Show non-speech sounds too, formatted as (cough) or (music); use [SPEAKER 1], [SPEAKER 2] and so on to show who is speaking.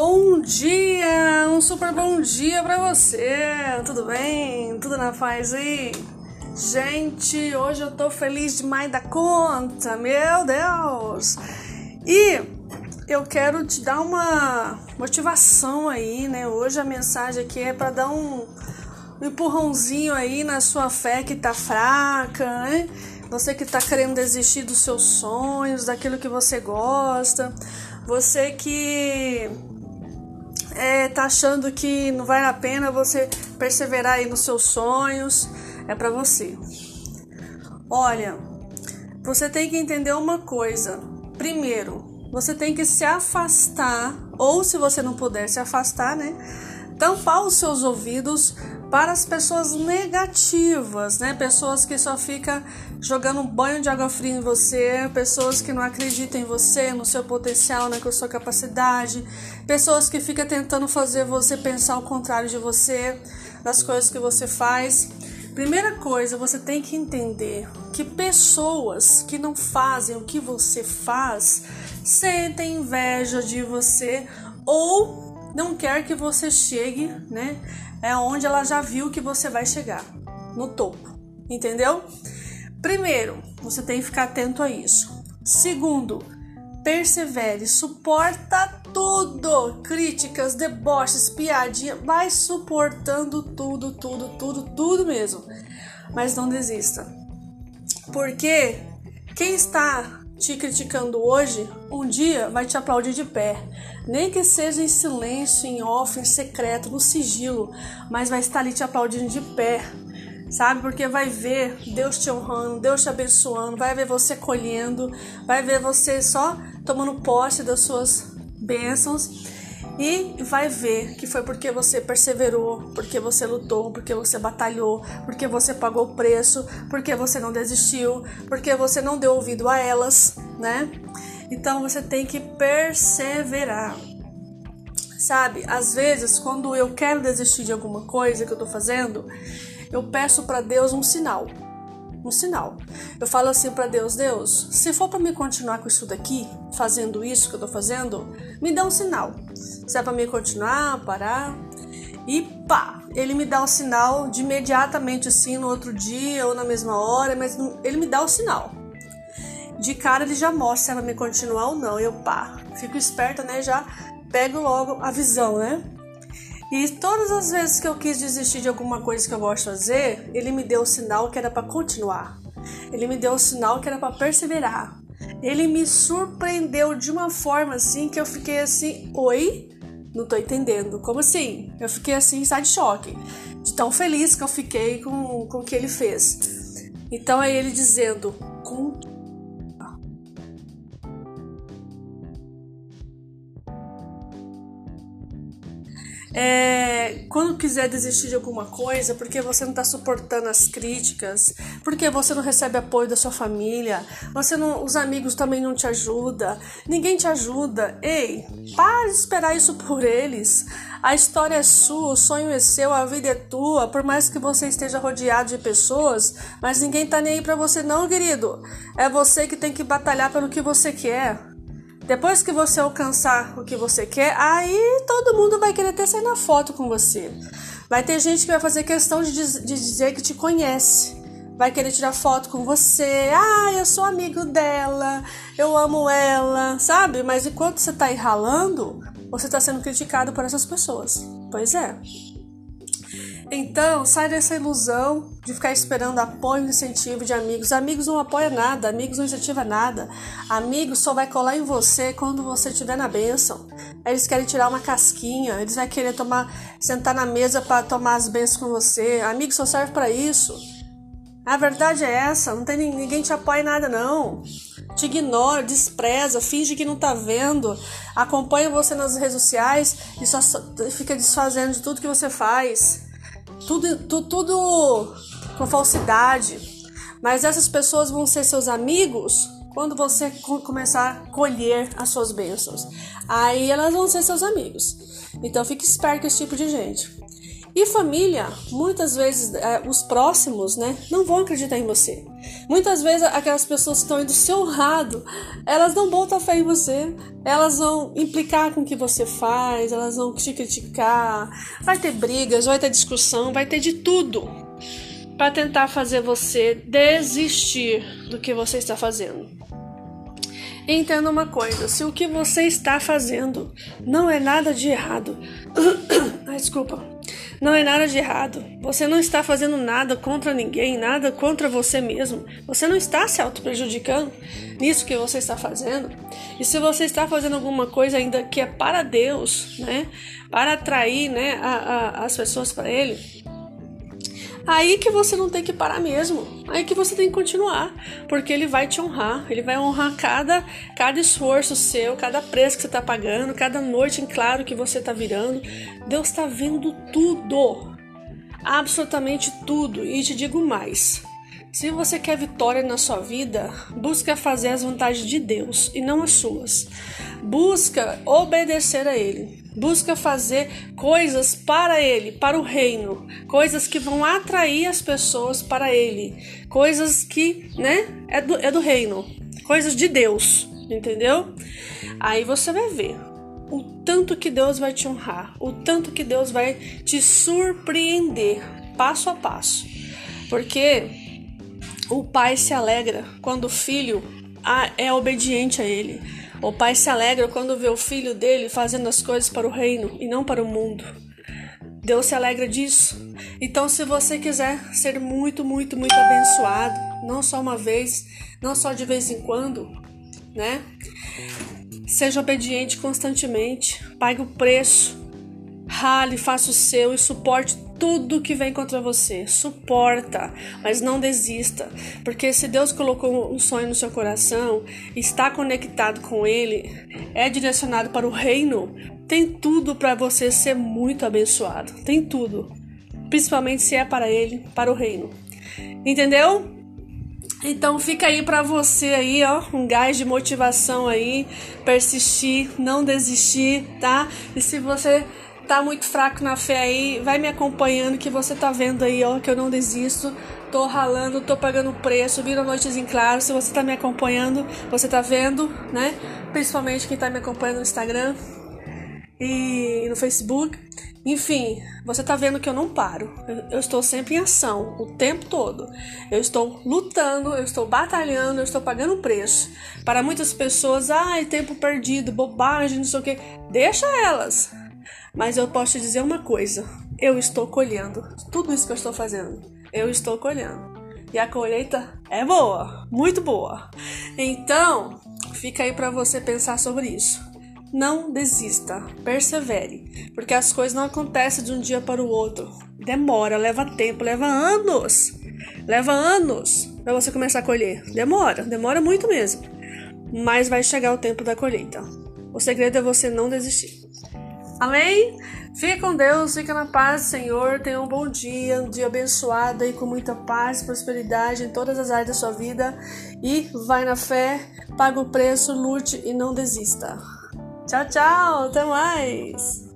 [SPEAKER 1] Bom dia, um super bom dia para você. Tudo bem? Tudo na paz aí? Gente, hoje eu tô feliz demais da conta, meu Deus. E eu quero te dar uma motivação aí, né? Hoje a mensagem aqui é para dar um, um empurrãozinho aí na sua fé que tá fraca, né? Você que tá querendo desistir dos seus sonhos, daquilo que você gosta, você que é, tá achando que não vale a pena você perseverar aí nos seus sonhos, é para você. Olha, você tem que entender uma coisa. Primeiro, você tem que se afastar, ou se você não puder se afastar, né? Tampar os seus ouvidos para as pessoas negativas, né? Pessoas que só ficam jogando um banho de água fria em você, pessoas que não acreditam em você, no seu potencial, na sua capacidade, pessoas que ficam tentando fazer você pensar o contrário de você, das coisas que você faz. Primeira coisa, você tem que entender que pessoas que não fazem o que você faz sentem inveja de você ou não quer que você chegue, né? é onde ela já viu que você vai chegar no topo, entendeu? Primeiro, você tem que ficar atento a isso. Segundo, persevere, suporta tudo, críticas, deboches, piadinha, vai suportando tudo, tudo, tudo, tudo mesmo. Mas não desista. Porque quem está te criticando hoje, um dia vai te aplaudir de pé. Nem que seja em silêncio, em off, em secreto, no sigilo, mas vai estar ali te aplaudindo de pé. Sabe? Porque vai ver Deus te honrando, Deus te abençoando, vai ver você colhendo, vai ver você só tomando posse das suas bênçãos e vai ver que foi porque você perseverou, porque você lutou, porque você batalhou, porque você pagou o preço, porque você não desistiu, porque você não deu ouvido a elas, né? Então você tem que perseverar. Sabe, às vezes quando eu quero desistir de alguma coisa que eu tô fazendo, eu peço para Deus um sinal. Um sinal. Eu falo assim para Deus: Deus, se for para me continuar com isso daqui, fazendo isso que eu tô fazendo, me dá um sinal. Se é para me continuar, parar. E pá, ele me dá o sinal de imediatamente assim no outro dia ou na mesma hora, mas ele me dá o sinal de cara ele já mostra se ela me continuar ou não. Eu pá, fico esperta, né? Já pego logo a visão, né? E todas as vezes que eu quis desistir de alguma coisa que eu gosto de fazer, ele me deu o sinal que era para continuar. Ele me deu o sinal que era para perseverar. Ele me surpreendeu de uma forma assim que eu fiquei assim, oi? Não tô entendendo. Como assim? Eu fiquei assim, sai de choque. De tão feliz que eu fiquei com, com o que ele fez. Então é ele dizendo: É, quando quiser desistir de alguma coisa, porque você não está suportando as críticas, porque você não recebe apoio da sua família, você não, os amigos também não te ajudam, ninguém te ajuda. Ei, para de esperar isso por eles. A história é sua, o sonho é seu, a vida é tua. Por mais que você esteja rodeado de pessoas, mas ninguém tá nem aí para você não, querido. É você que tem que batalhar pelo que você quer. Depois que você alcançar o que você quer, aí todo mundo vai querer ter sair na foto com você. Vai ter gente que vai fazer questão de, diz, de dizer que te conhece. Vai querer tirar foto com você. Ah, eu sou amigo dela, eu amo ela, sabe? Mas enquanto você tá aí ralando, você tá sendo criticado por essas pessoas. Pois é. Então, sai dessa ilusão de ficar esperando apoio e incentivo de amigos. Amigos não apoiam nada, amigos não incentivam nada. Amigos só vai colar em você quando você estiver na bênção. Eles querem tirar uma casquinha, eles vão querer tomar, sentar na mesa para tomar as bênçãos com você. Amigos só serve para isso. A verdade é essa, não tem ninguém te apoia em nada não. Te ignora, despreza, finge que não tá vendo, acompanha você nas redes sociais e só fica desfazendo de tudo que você faz tudo, tu, tudo com falsidade. Mas essas pessoas vão ser seus amigos quando você começar a colher as suas bênçãos. Aí elas vão ser seus amigos. Então fique esperto com esse tipo de gente. E família, muitas vezes é, os próximos, né, não vão acreditar em você. Muitas vezes aquelas pessoas que estão indo seu lado, elas não botam fé em você, elas vão implicar com o que você faz, elas vão te criticar, vai ter brigas, vai ter discussão, vai ter de tudo para tentar fazer você desistir do que você está fazendo. Entenda uma coisa: se o que você está fazendo não é nada de errado, (coughs) Ai, desculpa, não é nada de errado. Você não está fazendo nada contra ninguém, nada contra você mesmo. Você não está se auto-prejudicando nisso que você está fazendo. E se você está fazendo alguma coisa ainda que é para Deus, né? Para atrair né, a, a, as pessoas para Ele, Aí que você não tem que parar mesmo. Aí que você tem que continuar, porque ele vai te honrar. Ele vai honrar cada cada esforço seu, cada preço que você está pagando, cada noite em claro que você está virando. Deus está vendo tudo. Absolutamente tudo. E te digo mais. Se você quer vitória na sua vida, busca fazer as vontades de Deus e não as suas. Busca obedecer a Ele. Busca fazer coisas para Ele, para o reino, coisas que vão atrair as pessoas para Ele, coisas que, né, é do, é do reino, coisas de Deus, entendeu? Aí você vai ver o tanto que Deus vai te honrar, o tanto que Deus vai te surpreender passo a passo, porque o pai se alegra quando o filho é obediente a ele. O pai se alegra quando vê o filho dele fazendo as coisas para o reino e não para o mundo. Deus se alegra disso. Então, se você quiser ser muito, muito, muito abençoado, não só uma vez, não só de vez em quando, né? Seja obediente constantemente, pague o preço, rale, faça o seu e suporte tudo que vem contra você. Suporta, mas não desista, porque se Deus colocou um sonho no seu coração, está conectado com ele, é direcionado para o reino, tem tudo para você ser muito abençoado. Tem tudo. Principalmente se é para ele, para o reino. Entendeu? Então fica aí para você aí, ó, um gás de motivação aí, persistir, não desistir, tá? E se você tá muito fraco na fé aí, vai me acompanhando que você tá vendo aí, ó, que eu não desisto. Tô ralando, tô pagando preço, vira noites em claro. Se você tá me acompanhando, você tá vendo, né? Principalmente quem tá me acompanhando no Instagram e no Facebook. Enfim, você tá vendo que eu não paro. Eu, estou sempre em ação, o tempo todo. Eu estou lutando, eu estou batalhando, eu estou pagando preço. Para muitas pessoas, ai, tempo perdido, bobagem, não sei o que. Deixa elas. Mas eu posso te dizer uma coisa: eu estou colhendo tudo isso que eu estou fazendo. Eu estou colhendo. E a colheita é boa, muito boa. Então, fica aí para você pensar sobre isso. Não desista, persevere, porque as coisas não acontecem de um dia para o outro. Demora, leva tempo, leva anos. Leva anos para você começar a colher. Demora, demora muito mesmo. Mas vai chegar o tempo da colheita. O segredo é você não desistir. Amém? Fique com Deus, fica na paz, Senhor. Tenha um bom dia, um dia abençoado e com muita paz, prosperidade em todas as áreas da sua vida. E vai na fé, paga o preço, lute e não desista. Tchau, tchau, até mais!